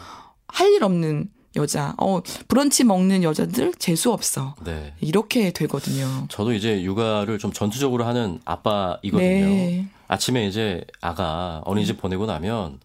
Speaker 5: 할 일 없는 여자. 어 브런치 먹는 여자들 재수 없어.
Speaker 2: 네.
Speaker 5: 이렇게 되거든요.
Speaker 2: 저도 이제 육아를 좀 전투적으로 하는 아빠이거든요.
Speaker 5: 네.
Speaker 2: 아침에 이제 아가 어린이집 보내고 나면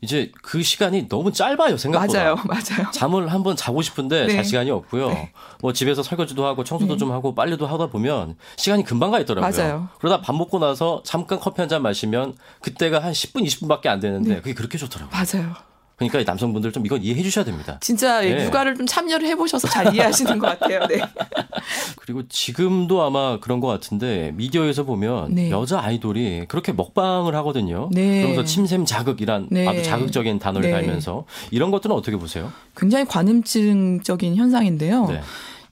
Speaker 2: 이제 그 시간이 너무 짧아요 생각보다.
Speaker 5: 맞아요, 맞아요.
Speaker 2: 잠을 한번 자고 싶은데
Speaker 5: 네.
Speaker 2: 잘 시간이 없고요.
Speaker 5: 네.
Speaker 2: 뭐 집에서 설거지도 하고 청소도
Speaker 5: 네.
Speaker 2: 좀 하고 빨래도 하다 보면 시간이 금방 가 있더라고요.
Speaker 5: 맞아요.
Speaker 2: 그러다 밥 먹고 나서 잠깐 커피 한 잔 마시면 그때가 한 10분, 20분밖에 안 되는데
Speaker 5: 네.
Speaker 2: 그게 그렇게 좋더라고요.
Speaker 5: 맞아요.
Speaker 2: 그러니까 이 남성분들 좀 이건 이해해 주셔야 됩니다.
Speaker 5: 진짜
Speaker 2: 네.
Speaker 5: 육아를 좀 참여를 해보셔서 잘 이해하시는 것 같아요. 네.
Speaker 2: 그리고 지금도 아마 그런 것 같은데 미디어에서 보면
Speaker 5: 네.
Speaker 2: 여자 아이돌이 그렇게 먹방을 하거든요.
Speaker 5: 네.
Speaker 2: 그러면서 침샘 자극이란
Speaker 5: 네.
Speaker 2: 아주 자극적인 단어를
Speaker 5: 네.
Speaker 2: 달면서 이런 것들은 어떻게 보세요?
Speaker 5: 굉장히 관음증적인 현상인데요.
Speaker 2: 네.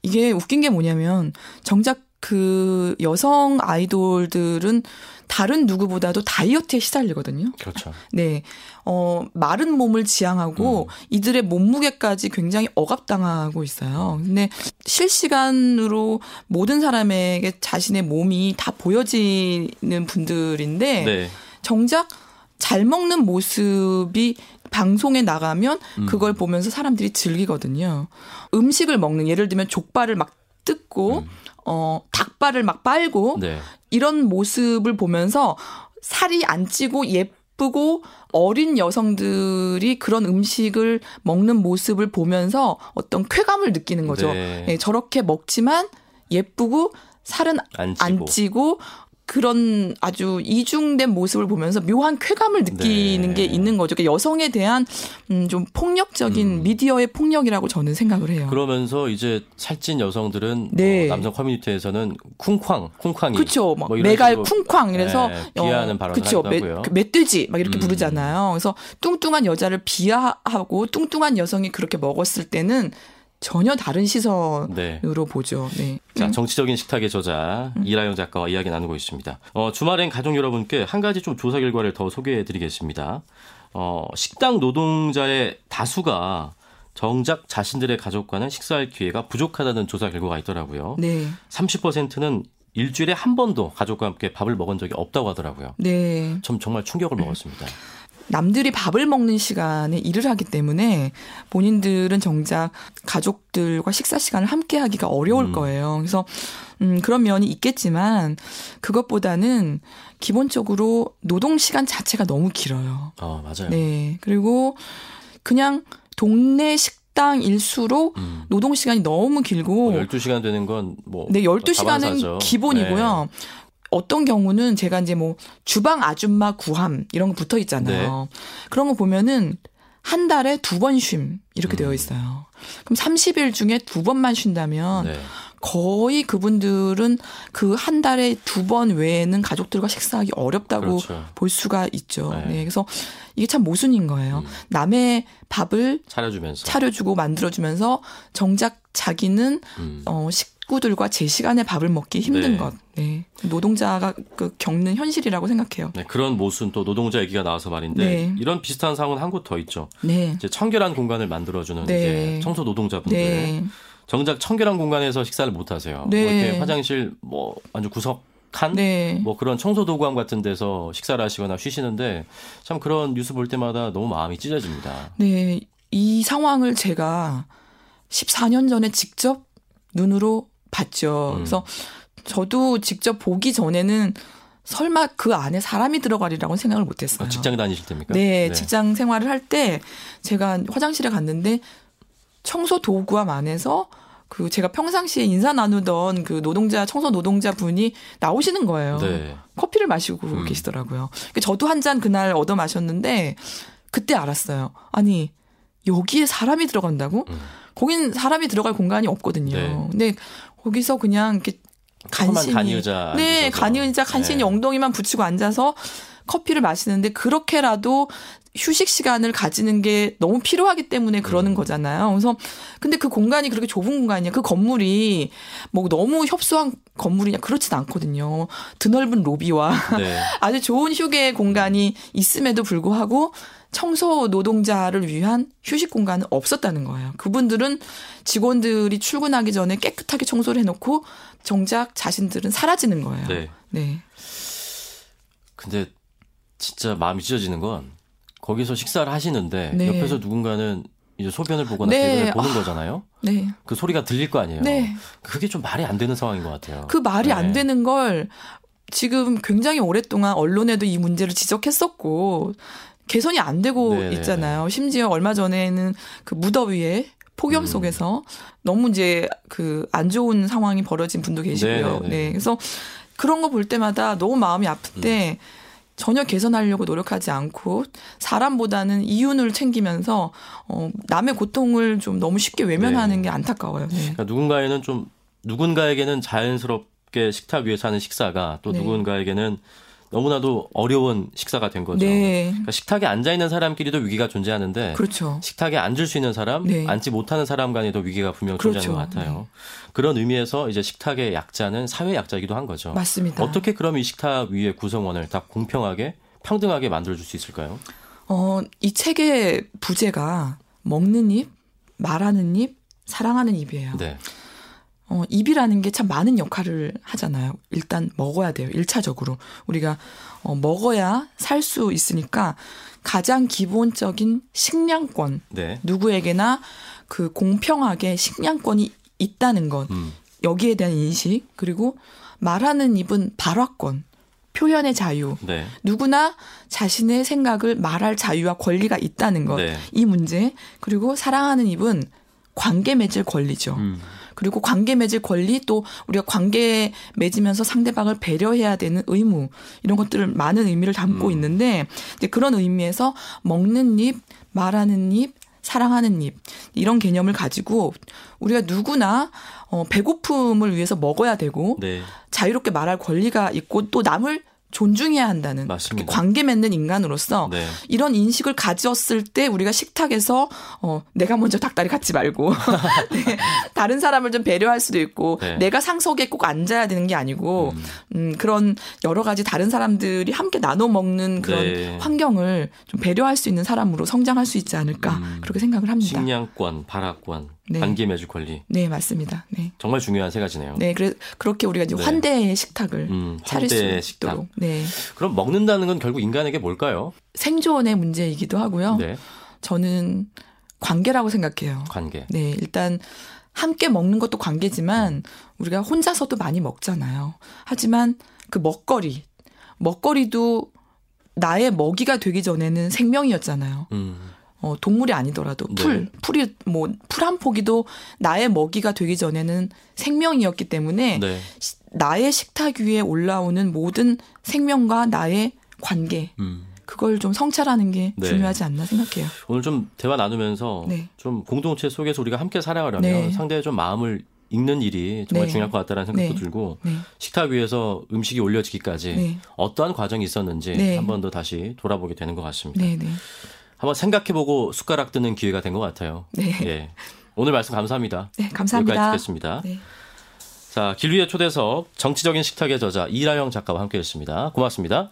Speaker 5: 이게 웃긴 게 뭐냐면 정작 그 여성 아이돌들은 다른 누구보다도 다이어트에 시달리거든요.
Speaker 2: 그렇죠.
Speaker 5: 네. 어, 마른 몸을 지향하고
Speaker 2: 음.
Speaker 5: 이들의 몸무게까지 굉장히 억압당하고 있어요. 근데 실시간으로 모든 사람에게 자신의 몸이 다 보여지는 분들인데
Speaker 2: 네.
Speaker 5: 정작 잘 먹는 모습이 방송에 나가면
Speaker 2: 음.
Speaker 5: 그걸 보면서 사람들이 즐기거든요. 음식을 먹는 예를 들면 족발을 막 뜯고
Speaker 2: 음.
Speaker 5: 어 닭발을 막 빨고
Speaker 2: 네.
Speaker 5: 이런 모습을 보면서 살이 안 찌고 예 쁘고 어린 여성들이 그런 음식을 먹는 모습을 보면서 어떤 쾌감을 느끼는 거죠.
Speaker 2: 네.
Speaker 5: 예, 저렇게 먹지만 예쁘고 살은
Speaker 2: 안 찌고.
Speaker 5: 안 찌고 그런 아주 이중된 모습을 보면서 묘한 쾌감을 느끼는
Speaker 2: 네.
Speaker 5: 게 있는 거죠. 그러니까 여성에 대한 음, 좀 폭력적인
Speaker 2: 음.
Speaker 5: 미디어의 폭력이라고 저는 생각을 해요.
Speaker 2: 그러면서 이제 살찐 여성들은
Speaker 5: 네.
Speaker 2: 어, 남성 커뮤니티에서는 쿵쾅, 쿵쾅이
Speaker 5: 그렇죠.
Speaker 2: 막뭐
Speaker 5: 메갈 쿵쾅 이래서
Speaker 2: 네, 비하하는 발언을
Speaker 5: 그쵸.
Speaker 2: 하고요.
Speaker 5: 그 멧돼지 막 이렇게
Speaker 2: 음.
Speaker 5: 부르잖아요. 그래서 뚱뚱한 여자를 비하하고 뚱뚱한 여성이 그렇게 먹었을 때는 전혀 다른 시선으로
Speaker 2: 네.
Speaker 5: 보죠. 네.
Speaker 2: 자, 정치적인 식탁의 저자 이라영 작가와 이야기 나누고 있습니다. 어, 주말엔 가족 여러분께 한 가지 좀 조사 결과를 더 소개해 드리겠습니다. 어, 식당 노동자의 다수가 정작 자신들의 가족과는 식사할 기회가 부족하다는 조사 결과가 있더라고요.
Speaker 5: 네.
Speaker 2: 30%는 일주일에 한 번도 가족과 함께 밥을 먹은 적이 없다고 하더라고요.
Speaker 5: 네.
Speaker 2: 전 정말 충격을 먹었습니다.
Speaker 5: 남들이 밥을 먹는 시간에 일을 하기 때문에 본인들은 정작 가족들과 식사 시간을 함께 하기가 어려울
Speaker 2: 음.
Speaker 5: 거예요. 그래서 음 그런 면이 있겠지만 그것보다는 기본적으로 노동 시간 자체가 너무 길어요.
Speaker 2: 어, 맞아요.
Speaker 5: 네. 그리고 그냥 동네 식당 일수록
Speaker 2: 음.
Speaker 5: 노동 시간이 너무 길고
Speaker 2: 뭐 12시간 되는 건 뭐.
Speaker 5: 네, 12시간은
Speaker 2: 다반사죠.
Speaker 5: 기본이고요.
Speaker 2: 네.
Speaker 5: 어떤 경우는 제가 이제 뭐 주방 아줌마 구함 이런 거 붙어 있잖아요.
Speaker 2: 네.
Speaker 5: 그런 거 보면은 한 달에 두 번 쉼 이렇게
Speaker 2: 음.
Speaker 5: 되어 있어요. 그럼 30일 중에 두 번만 쉰다면
Speaker 2: 네.
Speaker 5: 거의 그분들은 그 한 달에 두 번 외에는 가족들과 식사하기 어렵다고
Speaker 2: 그렇죠.
Speaker 5: 볼 수가 있죠.
Speaker 2: 네.
Speaker 5: 네. 그래서 이게 참 모순인 거예요.
Speaker 2: 음.
Speaker 5: 남의 밥을
Speaker 2: 차려주면서.
Speaker 5: 차려주고 만들어주면서 정작 자기는
Speaker 2: 음.
Speaker 5: 어, 식 구들과 제 시간에 밥을 먹기 힘든
Speaker 2: 네.
Speaker 5: 것. 네. 노동자가 그 겪는 현실이라고 생각해요.
Speaker 2: 네, 그런 모순 또 노동자 얘기가 나와서 말인데
Speaker 5: 네.
Speaker 2: 이런 비슷한 상황은 한 곳 더 있죠.
Speaker 5: 네.
Speaker 2: 이제 청결한 공간을 만들어주는
Speaker 5: 네.
Speaker 2: 이제 청소 노동자분들.
Speaker 5: 네.
Speaker 2: 정작 청결한 공간에서 식사를 못 하세요.
Speaker 5: 네.
Speaker 2: 뭐 이렇게 화장실 뭐 아주 구석한
Speaker 5: 네.
Speaker 2: 뭐 그런 청소 도구함 같은 데서 식사를 하시거나 쉬시는데 참 그런 뉴스 볼 때마다 너무 마음이 찢어집니다.
Speaker 5: 네. 이 상황을 제가 14년 전에 직접 눈으로 봤죠.
Speaker 2: 음.
Speaker 5: 그래서 저도 직접 보기 전에는 설마 그 안에 사람이 들어가리라고 생각을 못 했어요.
Speaker 2: 어, 직장 다니실 때입니까?
Speaker 5: 네, 직장 생활을 할 때 제가 화장실에 갔는데 청소 도구함 안에서 그 제가 평상시에 인사 나누던 그 노동자 청소 노동자 분이 나오시는 거예요.
Speaker 2: 네.
Speaker 5: 커피를 마시고
Speaker 2: 음.
Speaker 5: 계시더라고요. 그러니까 저도 한 잔 그날 얻어 마셨는데 그때 알았어요. 아니 여기에 사람이 들어간다고?
Speaker 2: 음.
Speaker 5: 거긴 사람이 들어갈 공간이 없거든요.
Speaker 2: 네.
Speaker 5: 근데 거기서 그냥 이렇게 간신히
Speaker 2: 간이의자
Speaker 5: 네. 간이의자 간신히
Speaker 2: 네.
Speaker 5: 엉덩이만 붙이고 앉아서 커피를 마시는데 그렇게라도 휴식 시간을 가지는 게 너무 필요하기 때문에 그러는
Speaker 2: 음.
Speaker 5: 거잖아요. 그래서 근데 그 공간이 그렇게 좁은 공간이야. 그 건물이 뭐 너무 협소한 건물이냐 그렇진 않거든요. 드넓은 로비와
Speaker 2: 네.
Speaker 5: 아주 좋은 휴게 공간이 있음에도 불구하고 청소 노동자를 위한 휴식 공간은 없었다는 거예요. 그분들은 직원들이 출근하기 전에 깨끗하게 청소를 해놓고 정작 자신들은 사라지는 거예요.
Speaker 2: 네.
Speaker 5: 네.
Speaker 2: 근데 진짜 마음이 찢어지는 건 거기서 식사를 하시는데
Speaker 5: 네.
Speaker 2: 옆에서 누군가는 이제 소변을 보거나
Speaker 5: 네.
Speaker 2: 대변을 보는
Speaker 5: 아.
Speaker 2: 거잖아요.
Speaker 5: 네.
Speaker 2: 그 소리가 들릴 거 아니에요.
Speaker 5: 네.
Speaker 2: 그게 좀 말이 안 되는 상황인 것 같아요.
Speaker 5: 그 말이
Speaker 2: 네.
Speaker 5: 안 되는 걸 지금 굉장히 오랫동안 언론에도 이 문제를 지적했었고 개선이 안 되고
Speaker 2: 네네네.
Speaker 5: 있잖아요. 심지어 얼마 전에는 그 무더위에 폭염
Speaker 2: 음.
Speaker 5: 속에서 너무 이제 그 안 좋은 상황이 벌어진 분도 계시고요.
Speaker 2: 네네네.
Speaker 5: 네. 그래서 그런 거 볼 때마다 너무 마음이 아픈데 전혀 개선하려고 노력하지 않고 사람보다는 이윤을 챙기면서 어 남의 고통을 좀 너무 쉽게 외면하는
Speaker 2: 네.
Speaker 5: 게 안타까워요. 네.
Speaker 2: 그러니까 누군가에는 좀 누군가에게는 자연스럽게 식탁 위에서 하는 식사가 또
Speaker 5: 네.
Speaker 2: 누군가에게는 너무나도 어려운 식사가 된 거죠.
Speaker 5: 네.
Speaker 2: 그러니까 식탁에 앉아 있는 사람끼리도 위기가 존재하는데
Speaker 5: 그렇죠.
Speaker 2: 식탁에 앉을 수 있는 사람,
Speaker 5: 네.
Speaker 2: 앉지 못하는 사람 간에도 위기가 분명
Speaker 5: 그렇죠.
Speaker 2: 존재하는 것 같아요. 그런 의미에서 이제 식탁의 약자는 사회 약자이기도 한 거죠.
Speaker 5: 맞습니다.
Speaker 2: 어떻게 그럼 이 식탁 위의 구성원을 다 공평하게 평등하게 만들어 줄 수 있을까요?
Speaker 5: 어, 이 책의 부제가 먹는 입, 말하는 입, 사랑하는 입이에요.
Speaker 2: 네.
Speaker 5: 어, 입이라는 게 참 많은 역할을 하잖아요. 일단 먹어야 돼요. 일차적으로 우리가 어, 먹어야 살 수 있으니까 가장 기본적인 식량권,
Speaker 2: 네.
Speaker 5: 누구에게나 그 공평하게 식량권이 있다는 것,
Speaker 2: 음.
Speaker 5: 여기에 대한 인식, 그리고 말하는 입은 발화권, 표현의 자유,
Speaker 2: 네.
Speaker 5: 누구나 자신의 생각을 말할 자유와 권리가 있다는 것,
Speaker 2: 네.
Speaker 5: 이 문제, 그리고 사랑하는 입은 관계 맺을 권리죠.
Speaker 2: 음.
Speaker 5: 그리고 관계 맺을 권리 또 우리가 관계 맺으면서 상대방을 배려해야 되는 의무 이런 것들을 많은 의미를 담고
Speaker 2: 음.
Speaker 5: 있는데 이제 그런 의미에서 먹는 입, 말하는 입, 사랑하는 입 이런 개념을 가지고 우리가 누구나 어 배고픔을 위해서 먹어야 되고
Speaker 2: 네.
Speaker 5: 자유롭게 말할 권리가 있고 또 남을 존중해야 한다는
Speaker 2: 맞습니다.
Speaker 5: 관계 맺는 인간으로서
Speaker 2: 네.
Speaker 5: 이런 인식을 가졌을 때 우리가 식탁에서 어 내가 먼저 닭다리 갖지 말고 네, 다른 사람을 좀 배려할 수도 있고
Speaker 2: 네.
Speaker 5: 내가 상석에 꼭 앉아야 되는 게 아니고 음, 그런 여러 가지 다른 사람들이 함께 나눠 먹는 그런
Speaker 2: 네.
Speaker 5: 환경을 좀 배려할 수 있는 사람으로 성장할 수 있지 않을까
Speaker 2: 음.
Speaker 5: 그렇게 생각을 합니다.
Speaker 2: 식량권, 발화권,
Speaker 5: 네.
Speaker 2: 관계 맺을 권리.
Speaker 5: 네 맞습니다. 네.
Speaker 2: 정말 중요한 세 가지네요.
Speaker 5: 네, 그래 그렇게 우리가 이제
Speaker 2: 네.
Speaker 5: 환대의 식탁을
Speaker 2: 음,
Speaker 5: 차릴 수
Speaker 2: 환대의 식탁.
Speaker 5: 있도록 네.
Speaker 2: 그럼 먹는다는 건 결국 인간에게 뭘까요?
Speaker 5: 생존의 문제이기도 하고요.
Speaker 2: 네.
Speaker 5: 저는 관계라고 생각해요.
Speaker 2: 관계.
Speaker 5: 네, 일단 함께 먹는 것도 관계지만 우리가 혼자서도 많이 먹잖아요. 하지만 그 먹거리, 먹거리도 나의 먹이가 되기 전에는 생명이었잖아요.
Speaker 2: 음.
Speaker 5: 어, 동물이 아니더라도
Speaker 2: 네.
Speaker 5: 풀, 풀이 뭐 풀 한 포기도 나의 먹이가 되기 전에는 생명이었기 때문에
Speaker 2: 네.
Speaker 5: 시- 나의 식탁 위에 올라오는 모든 생명과 나의 관계
Speaker 2: 음.
Speaker 5: 그걸 좀 성찰하는 게
Speaker 2: 네.
Speaker 5: 중요하지 않나 생각해요.
Speaker 2: 오늘 좀 대화 나누면서
Speaker 5: 네.
Speaker 2: 좀 공동체 속에서 우리가 함께 살아가려면
Speaker 5: 네.
Speaker 2: 상대의 좀 마음을 읽는 일이 정말
Speaker 5: 네.
Speaker 2: 중요할 것 같다는 생각도
Speaker 5: 네.
Speaker 2: 들고
Speaker 5: 네.
Speaker 2: 식탁 위에서 음식이 올려지기까지
Speaker 5: 네.
Speaker 2: 어떠한 과정이 있었는지
Speaker 5: 네.
Speaker 2: 한번 더 다시 돌아보게 되는 것 같습니다. 한번 생각해보고 숟가락 드는 기회가 된 것 같아요.
Speaker 5: 네.
Speaker 2: 예. 오늘 말씀 감사합니다.
Speaker 5: 네, 감사합니다.
Speaker 2: 여기까지 듣겠습니다.
Speaker 5: 네.
Speaker 2: 자, 길 위의 초대석 정치적인 식탁의 저자 이라영 작가와 함께했습니다. 고맙습니다.